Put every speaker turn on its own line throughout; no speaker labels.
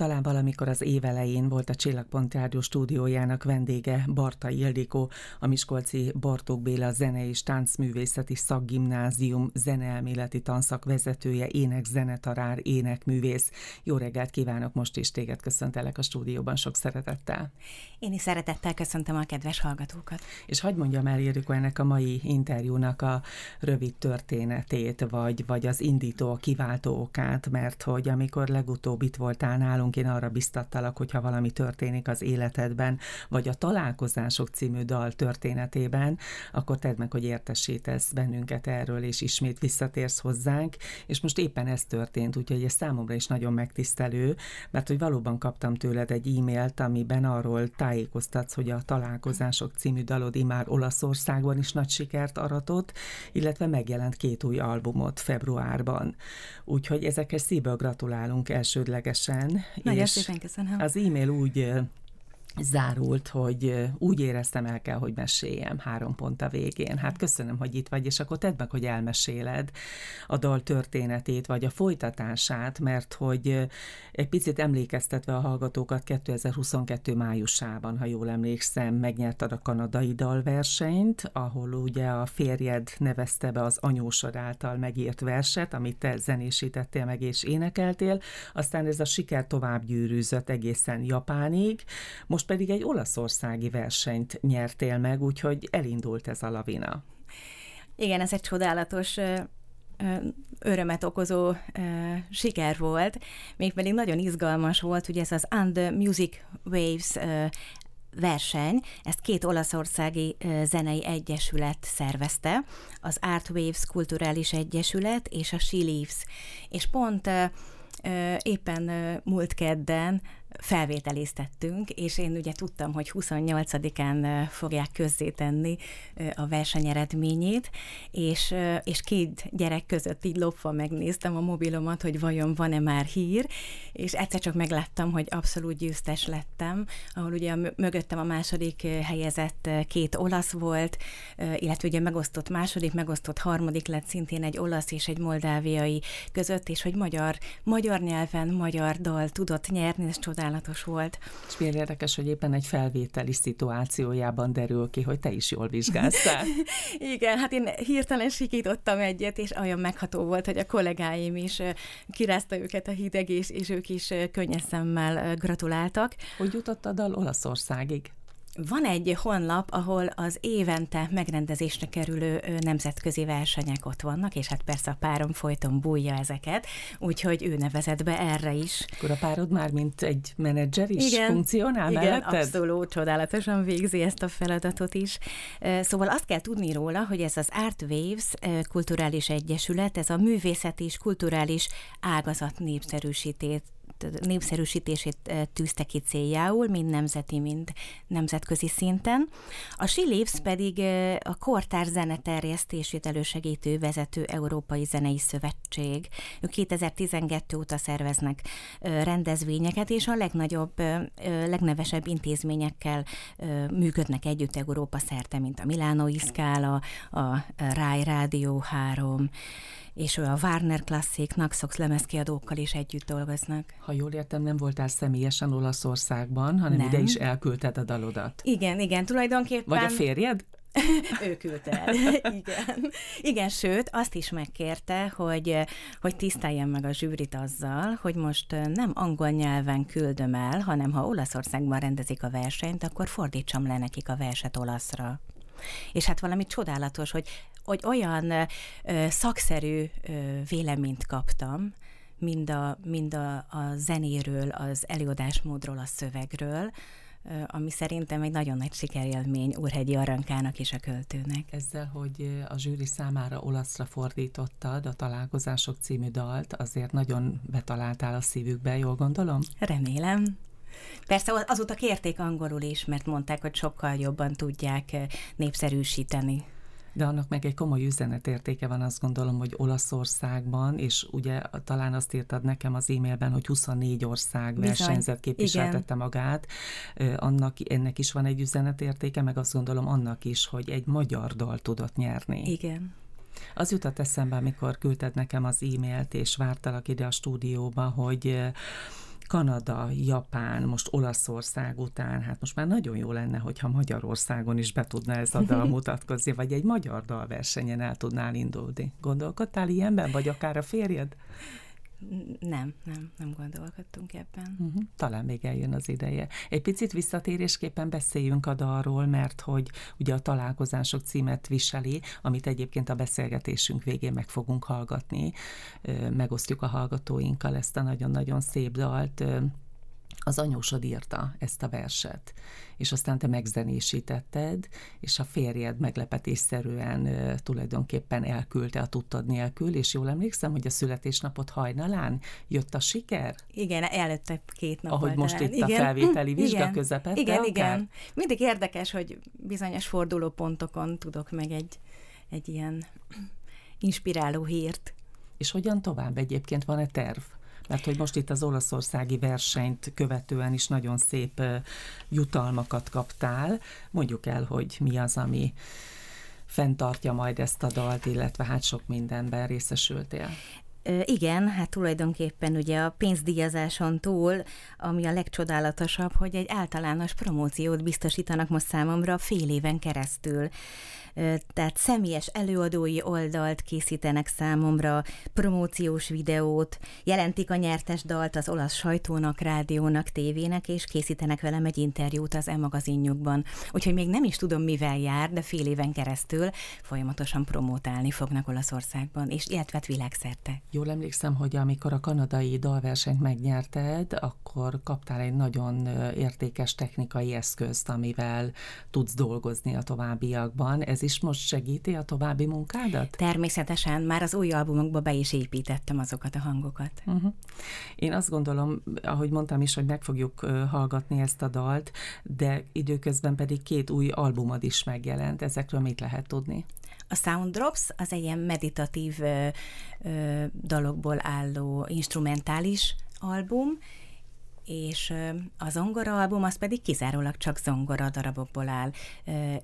talán valamikor az évelején volt a Csillagpont Rádió stúdiójának vendége Barta Ildikó, a Miskolci Bartók Béla Zene és Táncművészeti Szakgimnázium zeneelméleti tanszak vezetője, ének zenetarár, énekművész. Jó reggelt kívánok, most is téged köszöntelek a stúdióban sok szeretettel.
Én is szeretettel köszöntöm a kedves hallgatókat.
És hagyd mondjam el, Ildikó, ennek a mai interjúnak a rövid történetét, vagy, vagy az indító, a kiváltó okát, mert hogy amikor legutóbb itt voltál nálunk, én arra biztattalak, hogyha valami történik az életedben, vagy a Találkozások című dal történetében, akkor tedd meg, hogy értesítesz bennünket erről, és ismét visszatérsz hozzánk, és most éppen ez történt, úgyhogy ez számomra is nagyon megtisztelő, mert hogy valóban kaptam tőled egy e-mailt, amiben arról tájékoztatsz, hogy a Találkozások című dalod imár Olaszországban is nagy sikert aratott, illetve megjelent két új albumot februárban. Úgyhogy ezekhez szívből gratulálunk elsődlegesen.
Nagyon szépen köszönöm.
Az e-mail úgy zárult, hogy úgy éreztem el kell, hogy meséljem három pont a végén. Hát köszönöm, hogy itt vagy, és akkor tedd meg, hogy elmeséled a dal történetét, vagy a folytatását, mert hogy egy picit emlékeztetve a hallgatókat 2022 májusában, ha jól emlékszem, megnyerted a kanadai dalversenyt, ahol ugye a férjed nevezte be az anyósod által megírt verset, amit te zenésítettél meg és énekeltél, aztán ez a siker tovább gyűrűzött egészen Japánig, most pedig egy olaszországi versenyt nyertél meg, úgyhogy elindult ez a lavina.
Igen, ez egy csodálatos örömet okozó siker volt, mégpedig nagyon izgalmas volt, ugye ez az And Music Waves verseny, ezt két olaszországi zenei egyesület szervezte, az Art Waves Kulturális Egyesület és a She Leaves. És pont éppen múlt kedden felvételiztettünk, és én ugye tudtam, hogy 28-án fogják közzétenni a verseny eredményét, és, és két gyerek között így lopva megnéztem a mobilomat, hogy vajon van-e már hír, és egyszer csak megláttam, hogy abszolút győztes lettem, ahol ugye mögöttem a második helyezett két olasz volt, illetve ugye megosztott második, megosztott harmadik lett szintén egy olasz és egy moldáviai között, és hogy magyar, magyar nyelven, magyar dal tudott nyerni, és csodálatos volt.
És milyen érdekes, hogy éppen egy felvételi szituációjában derül ki, hogy te is jól vizsgáztál.
Igen, hát én hirtelen sikítottam egyet, és olyan megható volt, hogy a kollégáim is kirázta őket a hideg, és, és ők is könnyes szemmel gratuláltak.
Hogy jutott a dal Olaszországig?
Van egy honlap, ahol az évente megrendezésre kerülő nemzetközi versenyek ott vannak, és hát persze a párom folyton bújja ezeket, úgyhogy ő nevezett be erre is.
Akkor a párod már mint egy menedzser is igen, funkcionál
igen,
melletted?
abszolút, csodálatosan végzi ezt a feladatot is. Szóval azt kell tudni róla, hogy ez az Art Waves kulturális egyesület, ez a művészeti és kulturális ágazat népszerűsítét népszerűsítését tűzte ki céljául, mind nemzeti, mind nemzetközi szinten. A She pedig a kortár zene terjesztését elősegítő vezető Európai Zenei Szövetség. Ők 2012 óta szerveznek rendezvényeket, és a legnagyobb, legnevesebb intézményekkel működnek együtt Európa szerte, mint a Milánói Szkála, a Rai Rádió 3, és ő a Warner Classic Naxox lemezkiadókkal is együtt dolgoznak.
Ha jól értem, nem voltál személyesen Olaszországban, hanem nem. ide is elküldted a dalodat.
Igen, igen, tulajdonképpen...
Vagy a férjed?
ő küldte el. Igen. Igen, sőt, azt is megkérte, hogy, hogy tiszteljen meg a zsűrit azzal, hogy most nem angol nyelven küldöm el, hanem ha Olaszországban rendezik a versenyt, akkor fordítsam le nekik a verset olaszra. És hát valami csodálatos, hogy, hogy olyan ö, szakszerű ö, véleményt kaptam, mind a, mind a, a zenéről, az előadásmódról, a szövegről, ami szerintem egy nagyon nagy sikerélmény Úrhegyi Arankának és a költőnek.
Ezzel, hogy a zsűri számára olaszra fordítottad a Találkozások című dalt, azért nagyon betaláltál a szívükbe, jól gondolom?
Remélem. Persze azóta kérték angolul is, mert mondták, hogy sokkal jobban tudják népszerűsíteni.
De annak meg egy komoly üzenetértéke van, azt gondolom, hogy Olaszországban, és ugye talán azt írtad nekem az e-mailben, hogy 24 ország Bizony. versenyzet képviseltette Igen. magát, annak, ennek is van egy üzenetértéke, meg azt gondolom annak is, hogy egy magyar dal tudott nyerni.
Igen.
Az jutott eszembe, amikor küldted nekem az e-mailt, és vártalak ide a stúdióba, hogy Kanada, Japán, most Olaszország után, hát most már nagyon jó lenne, hogyha Magyarországon is be tudna ez a dal mutatkozni, vagy egy magyar dalversenyen el tudnál indulni. Gondolkodtál ilyenben, vagy akár a férjed?
Nem, nem, nem gondolkodtunk ebben.
Uh-huh. Talán még eljön az ideje. Egy picit visszatérésképpen beszéljünk a dalról, mert hogy ugye a találkozások címet viseli, amit egyébként a beszélgetésünk végén meg fogunk hallgatni. Megosztjuk a hallgatóinkkal ezt a nagyon-nagyon szép dalt az anyósod írta ezt a verset, és aztán te megzenésítetted, és a férjed meglepetésszerűen uh, tulajdonképpen elküldte a tudtad nélkül, és jól emlékszem, hogy a születésnapot hajnalán jött a siker?
Igen, előtte két nap.
Ahogy most itt igen. a felvételi vizsga igen. közepette?
Igen, akár? igen. Mindig érdekes, hogy bizonyos fordulópontokon tudok meg egy, egy ilyen inspiráló hírt.
És hogyan tovább egyébként van-e terv? Mert hogy most itt az olaszországi versenyt követően is nagyon szép jutalmakat kaptál. Mondjuk el, hogy mi az, ami fenntartja majd ezt a dalt, illetve hát sok mindenben részesültél.
Igen, hát tulajdonképpen ugye a pénzdíjazáson túl, ami a legcsodálatosabb, hogy egy általános promóciót biztosítanak most számomra fél éven keresztül tehát személyes előadói oldalt készítenek számomra, promóciós videót, jelentik a nyertes dalt az olasz sajtónak, rádiónak, tévének, és készítenek velem egy interjút az e-magazinjukban. Úgyhogy még nem is tudom, mivel jár, de fél éven keresztül folyamatosan promótálni fognak Olaszországban, és illetve hát világszerte.
Jól emlékszem, hogy amikor a kanadai dalversenyt megnyerted, akkor kaptál egy nagyon értékes technikai eszközt, amivel tudsz dolgozni a továbbiakban. Ez is most segíti a további munkádat?
Természetesen, már az új albumokba be is építettem azokat a hangokat. Uh-huh.
Én azt gondolom, ahogy mondtam is, hogy meg fogjuk hallgatni ezt a dalt, de időközben pedig két új albumod is megjelent. Ezekről mit lehet tudni?
A Sound Drops az egy ilyen meditatív ö, ö, dalokból álló instrumentális album, és a zongora album az pedig kizárólag csak zongora darabokból áll.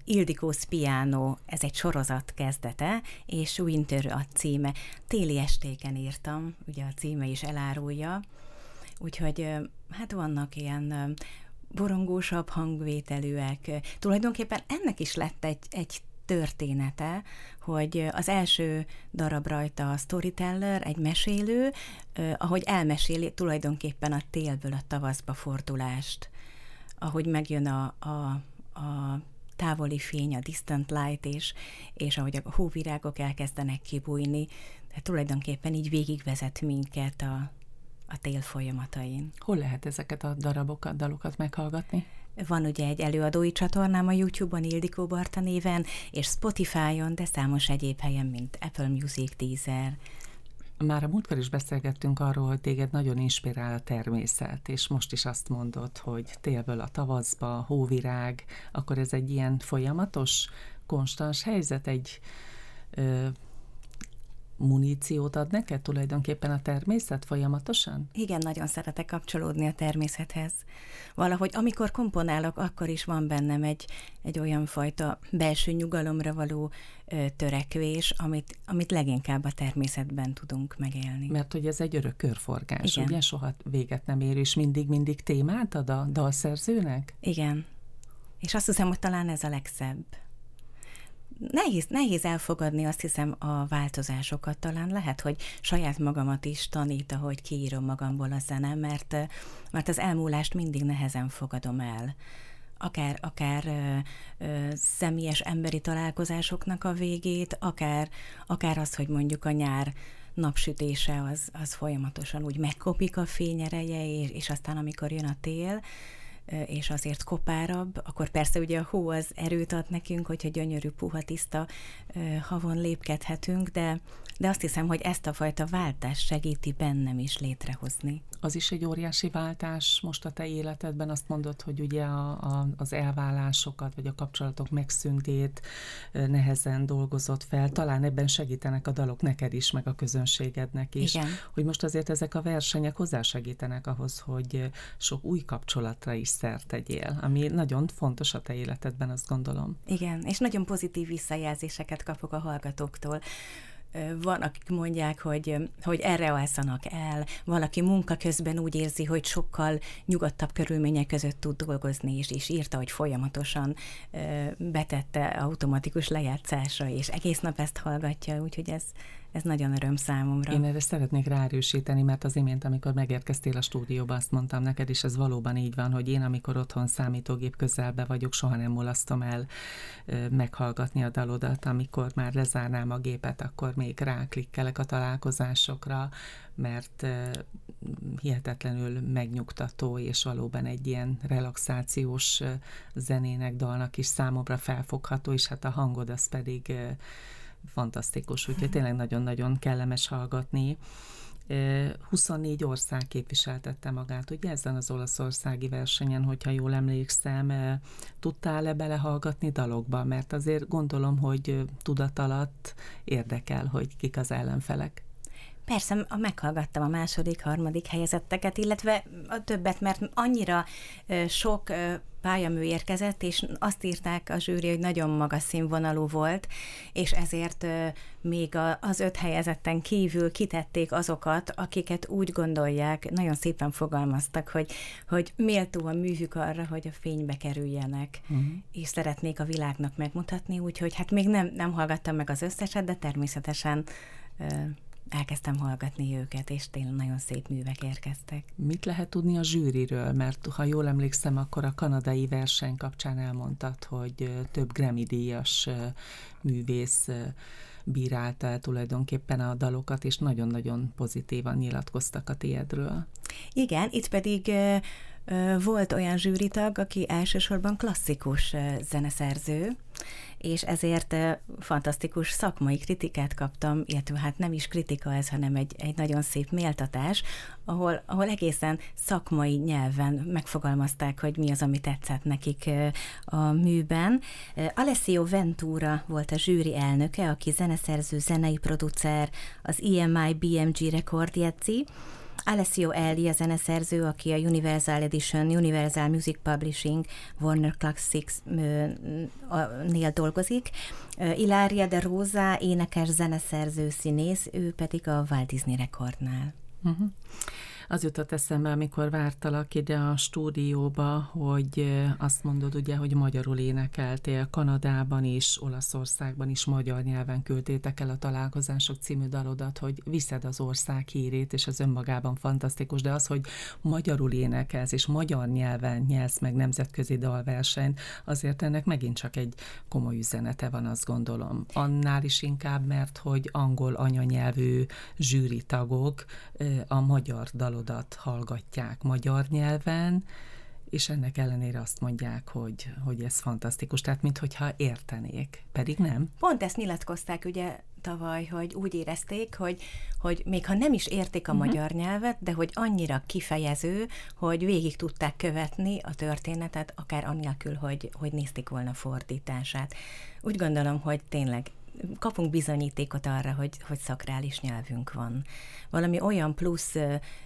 Ildikó's Piano, ez egy sorozat kezdete, és Winter a címe. Téli estéken írtam, ugye a címe is elárulja, úgyhogy hát vannak ilyen borongósabb hangvételűek. Tulajdonképpen ennek is lett egy, egy története, hogy az első darab rajta a storyteller, egy mesélő, ahogy elmeséli tulajdonképpen a télből a tavaszba fordulást, ahogy megjön a, a, a távoli fény, a distant light, és, és ahogy a hóvirágok elkezdenek kibújni, de tulajdonképpen így végigvezet minket a, a tél folyamatain.
Hol lehet ezeket a darabokat, dalokat meghallgatni?
Van ugye egy előadói csatornám a YouTube-on Ildikó Barta néven, és Spotify-on, de számos egyéb helyen, mint Apple Music, Deezer.
Már a múltkor is beszélgettünk arról, hogy téged nagyon inspirál a természet, és most is azt mondod, hogy télből a tavaszba, hóvirág, akkor ez egy ilyen folyamatos, konstans helyzet, egy ö, muníciót ad neked tulajdonképpen a természet folyamatosan?
Igen, nagyon szeretek kapcsolódni a természethez. Valahogy amikor komponálok, akkor is van bennem egy, egy olyan fajta belső nyugalomra való ö, törekvés, amit, amit leginkább a természetben tudunk megélni.
Mert hogy ez egy örök körforgás, Igen. ugye? Soha véget nem ér, és mindig-mindig témát ad a dalszerzőnek?
Igen. És azt hiszem, hogy talán ez a legszebb nehéz, nehéz elfogadni azt hiszem a változásokat. Talán lehet, hogy saját magamat is tanít, ahogy kiírom magamból a zene, mert, mert az elmúlást mindig nehezen fogadom el. Akár, akár ö, ö, személyes emberi találkozásoknak a végét, akár, akár az, hogy mondjuk a nyár napsütése az, az folyamatosan úgy megkopik a fényereje, és, és aztán amikor jön a tél, és azért kopárabb, akkor persze ugye a hó az erőt ad nekünk, hogyha gyönyörű, puha, tiszta havon lépkedhetünk, de, de azt hiszem, hogy ezt a fajta váltást segíti bennem is létrehozni.
Az is egy óriási váltás most a te életedben, azt mondod, hogy ugye a, a, az elvállásokat, vagy a kapcsolatok megszüntét nehezen dolgozott fel, talán ebben segítenek a dalok neked is, meg a közönségednek is.
Igen.
Hogy most azért ezek a versenyek hozzásegítenek ahhoz, hogy sok új kapcsolatra is szert tegyél, ami nagyon fontos a te életedben, azt gondolom.
Igen, és nagyon pozitív visszajelzéseket kapok a hallgatóktól van, akik mondják, hogy, hogy erre alszanak el, valaki munka közben úgy érzi, hogy sokkal nyugodtabb körülmények között tud dolgozni, és, és írta, hogy folyamatosan betette automatikus lejátszásra, és egész nap ezt hallgatja, úgyhogy ez, ez nagyon öröm számomra.
Én erre szeretnék ráerősíteni, mert az imént, amikor megérkeztél a stúdióba, azt mondtam neked, és ez valóban így van, hogy én, amikor otthon számítógép közelbe vagyok, soha nem mulasztom el meghallgatni a dalodat, amikor már lezárnám a gépet, akkor még ráklikkelek a találkozásokra, mert hihetetlenül megnyugtató, és valóban egy ilyen relaxációs zenének, dalnak is számomra felfogható, és hát a hangod az pedig fantasztikus, úgyhogy tényleg nagyon-nagyon kellemes hallgatni. 24 ország képviseltette magát, ugye ezen az olaszországi versenyen, hogyha jól emlékszem, tudtál-e belehallgatni dalokba? Mert azért gondolom, hogy tudat alatt érdekel, hogy kik az ellenfelek.
Persze, meghallgattam a második, harmadik helyezetteket, illetve a többet, mert annyira sok pályamű érkezett, és azt írták a zsűri, hogy nagyon magas színvonalú volt, és ezért még az öt helyezetten kívül kitették azokat, akiket úgy gondolják, nagyon szépen fogalmaztak, hogy, hogy méltó a művük arra, hogy a fénybe kerüljenek, uh-huh. és szeretnék a világnak megmutatni, úgyhogy hát még nem, nem hallgattam meg az összeset, de természetesen elkezdtem hallgatni őket, és tényleg nagyon szép művek érkeztek.
Mit lehet tudni a zsűriről? Mert ha jól emlékszem, akkor a kanadai verseny kapcsán elmondtad, hogy több Grammy-díjas művész bírálta tulajdonképpen a dalokat, és nagyon-nagyon pozitívan nyilatkoztak a tiédről.
Igen, itt pedig volt olyan zsűritag, aki elsősorban klasszikus zeneszerző, és ezért fantasztikus szakmai kritikát kaptam, illetve hát nem is kritika ez, hanem egy, egy nagyon szép méltatás, ahol, ahol egészen szakmai nyelven megfogalmazták, hogy mi az, ami tetszett nekik a műben. Alessio Ventura volt a zsűri elnöke, aki zeneszerző, zenei producer, az EMI BMG rekordjegyzi, Alessio Elli a zeneszerző, aki a Universal Edition, Universal Music Publishing, Warner Classics-nél dolgozik. Ilaria de Rosa, énekes, zeneszerző, színész, ő pedig a Walt Disney Rekordnál. Uh-huh.
Az jutott eszembe, amikor vártalak ide a stúdióba, hogy azt mondod ugye, hogy magyarul énekeltél Kanadában is, Olaszországban is magyar nyelven küldtétek el a találkozások című dalodat, hogy viszed az ország hírét, és ez önmagában fantasztikus, de az, hogy magyarul énekelsz, és magyar nyelven nyelsz meg nemzetközi dalversenyt, azért ennek megint csak egy komoly üzenete van, azt gondolom. Annál is inkább, mert hogy angol anyanyelvű zsűri tagok a magyar dalot dalodat hallgatják magyar nyelven, és ennek ellenére azt mondják, hogy, hogy ez fantasztikus, tehát minthogyha értenék, pedig nem.
Pont ezt nyilatkozták ugye tavaly, hogy úgy érezték, hogy, hogy még ha nem is értik a uh-huh. magyar nyelvet, de hogy annyira kifejező, hogy végig tudták követni a történetet, akár annélkül, hogy, hogy nézték volna fordítását. Úgy gondolom, hogy tényleg kapunk bizonyítékot arra, hogy, hogy szakrális nyelvünk van. Valami olyan plusz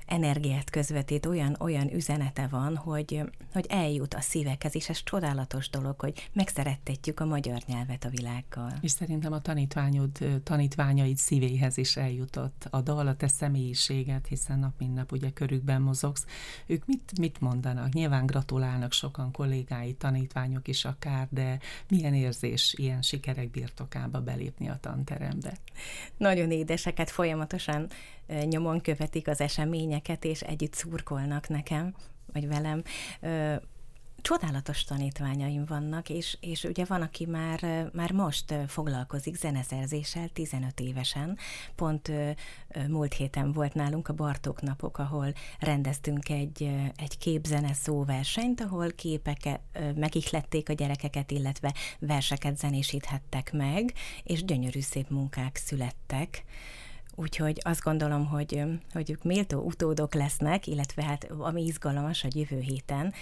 energiát közvetít, olyan, olyan üzenete van, hogy, hogy eljut a szívekhez, és ez csodálatos dolog, hogy megszerettetjük a magyar nyelvet a világgal.
És szerintem a tanítványod, tanítványaid szívéhez is eljutott a dal, a te személyiséget, hiszen nap mint nap ugye körükben mozogsz. Ők mit, mit mondanak? Nyilván gratulálnak sokan kollégái, tanítványok is akár, de milyen érzés ilyen sikerek birtokába belépni? Belépni a tanterembe.
Nagyon édeseket folyamatosan nyomon követik az eseményeket, és együtt szurkolnak nekem, vagy velem csodálatos tanítványaim vannak, és, és ugye van, aki már, már most foglalkozik zeneszerzéssel 15 évesen. Pont múlt héten volt nálunk a Bartók napok, ahol rendeztünk egy, egy képzene szóversenyt, ahol képeket megihlették a gyerekeket, illetve verseket zenésíthettek meg, és gyönyörű szép munkák születtek. Úgyhogy azt gondolom, hogy, hogy ők méltó utódok lesznek, illetve hát ami izgalmas, hogy jövő héten,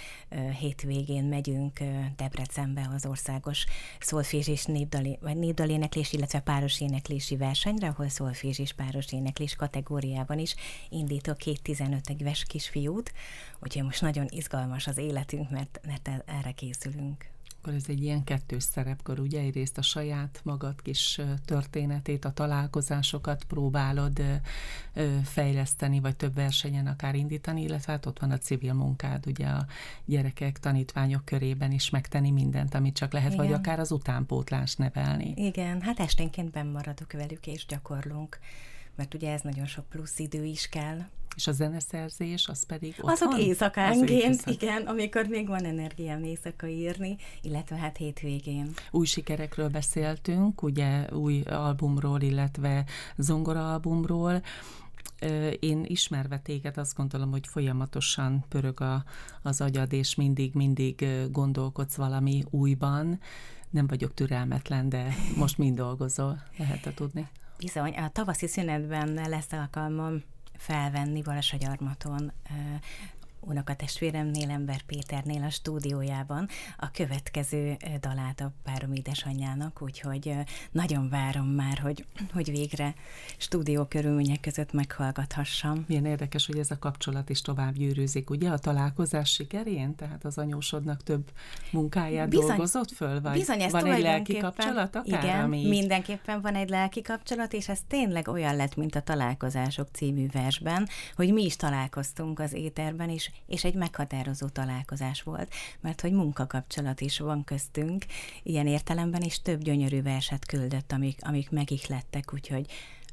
hétvégén megyünk Debrecenbe az országos szolfés és népdali, vagy népdaléneklés, illetve páros éneklési versenyre, ahol szolfés és páros éneklés kategóriában is indítok két 15 éves kisfiút, úgyhogy most nagyon izgalmas az életünk, mert, mert erre készülünk.
Akkor ez egy ilyen kettős szerepkör, ugye? Egyrészt a saját magad kis történetét, a találkozásokat próbálod fejleszteni, vagy több versenyen akár indítani, illetve hát ott van a civil munkád, ugye a gyerekek, tanítványok körében is megtenni mindent, amit csak lehet, Igen. vagy akár az utánpótlás nevelni.
Igen, hát esténként bennmaradok velük és gyakorlunk mert ugye ez nagyon sok plusz idő is kell.
És a zeneszerzés, az pedig
ott Azok éjszakánként, Az igen, amikor még van energiám éjszaka írni, illetve hát hétvégén.
Új sikerekről beszéltünk, ugye új albumról, illetve zongoraalbumról. Én ismerve téged azt gondolom, hogy folyamatosan pörög a, az agyad, és mindig-mindig gondolkodsz valami újban. Nem vagyok türelmetlen, de most mind dolgozol, lehet tudni.
Bizony, a tavaszi szünetben lesz alkalmam felvenni Valasagyarmaton unokatestvéremnél, Ember Péternél a stúdiójában a következő dalát a párom édesanyjának, úgyhogy nagyon várom már, hogy, hogy végre stúdió körülmények között meghallgathassam.
Milyen érdekes, hogy ez a kapcsolat is tovább gyűrűzik, ugye, a találkozás sikerén? Tehát az anyósodnak több munkáját bizony, dolgozott föl? Vagy
bizony, ez
van egy lelki kapcsolat akár?
Igen, ami... mindenképpen van egy lelki kapcsolat, és ez tényleg olyan lett, mint a Találkozások című versben, hogy mi is találkoztunk az éterben, és és egy meghatározó találkozás volt, mert hogy munkakapcsolat is van köztünk. Ilyen értelemben, és több gyönyörű verset küldött, amik, amik megihlettek, úgyhogy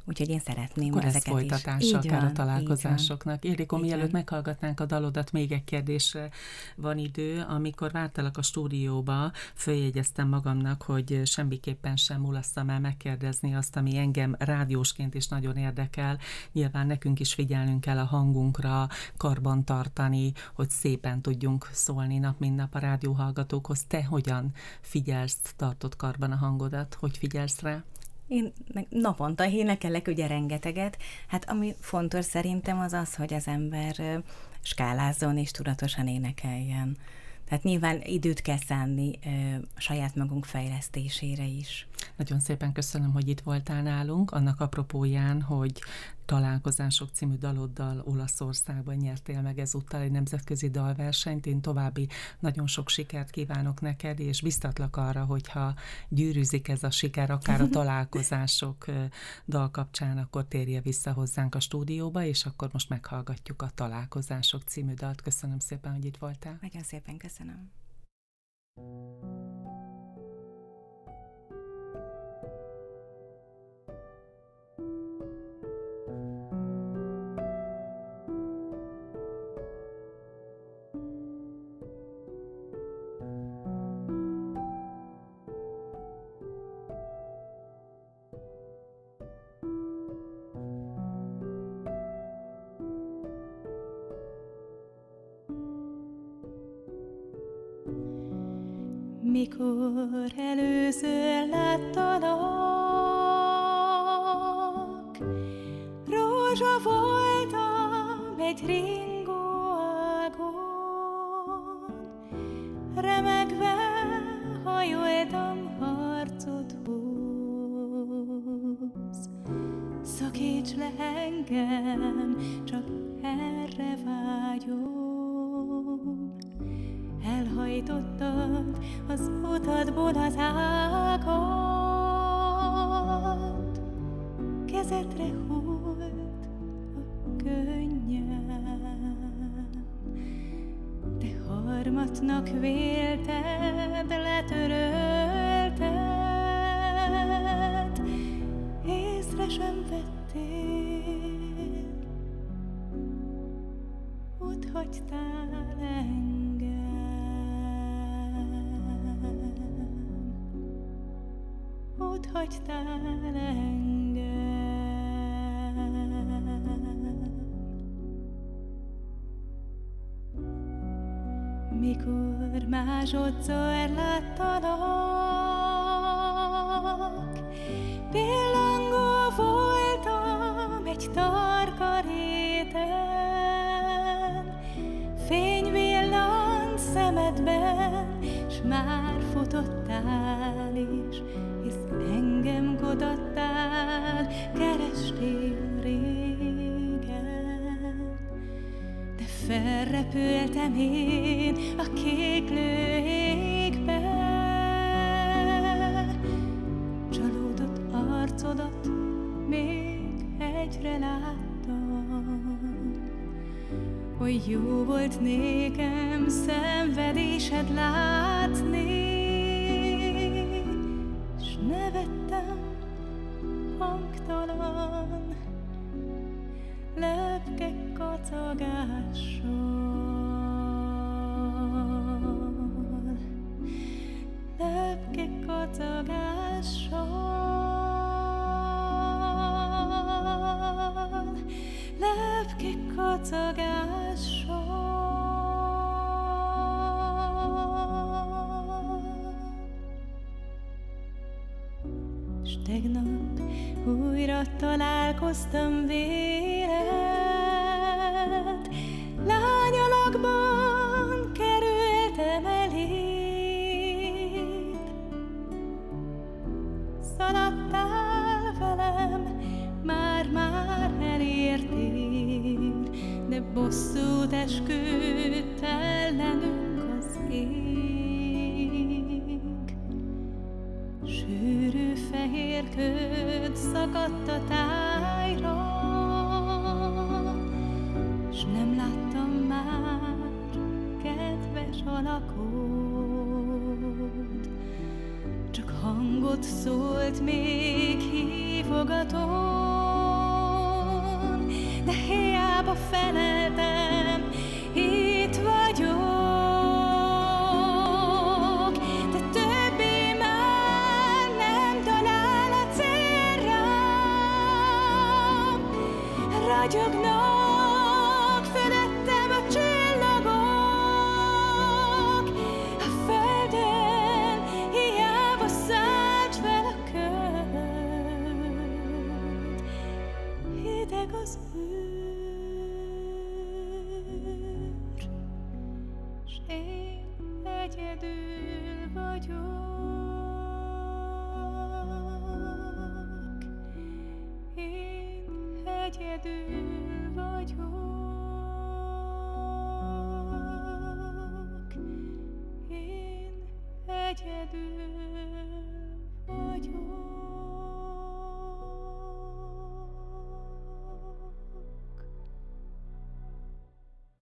Úgyhogy én szeretném
Akkor ezeket ez folytatása is. akár van, a találkozásoknak. Ildikó, mielőtt meghallgatnánk a dalodat, még egy kérdésre van idő. Amikor vártalak a stúdióba, följegyeztem magamnak, hogy semmiképpen sem mulasszam el megkérdezni azt, ami engem rádiósként is nagyon érdekel. Nyilván nekünk is figyelnünk kell a hangunkra, karban tartani, hogy szépen tudjunk szólni nap, mint nap a rádióhallgatókhoz. Te hogyan figyelsz, tartod karban a hangodat? Hogy figyelsz rá?
Én naponta énekelek ugye rengeteget. Hát ami fontos szerintem az az, hogy az ember skálázzon és tudatosan énekeljen. Tehát nyilván időt kell szánni ö, saját magunk fejlesztésére is.
Nagyon szépen köszönöm, hogy itt voltál nálunk, annak apropóján, hogy Találkozások című daloddal Olaszországban nyertél meg ezúttal egy nemzetközi dalversenyt. Én további nagyon sok sikert kívánok neked, és biztatlak arra, hogyha gyűrűzik ez a siker, akár a találkozások dal kapcsán, akkor térje vissza hozzánk a stúdióba, és akkor most meghallgatjuk a Találkozások című dalt. Köszönöm szépen, hogy itt voltál.
Nagyon szépen köszönöm. Mikor először láttalak, rózsa voltam egy ringó ágon, remegve hajoltam harcodhoz. Szakíts le engem, csak erre vágyom, az utadból az ágat, kezedre hult a könnyem, de harmatnak vélted, letörölted, észre sem vettél, ott hagytál engem. Ott hagytál engem. Mikor másodszor láttalak, pillangó mutattál, kerestél régen. De felrepültem én a kék égbe, csalódott arcodat még egyre láttam. hogy jó volt nékem szenvedésed látni, kacagással. Lepkek kacagással, lepkek kacagással. S tegnap újra találkoztam véled, bosszút esküdt ellenünk az ég. Sűrű fehér köd szakadt a tájra, S nem láttam már kedves alakot, Csak hangot szólt még hívogaton, De hiába offended. Egyedül vagyok.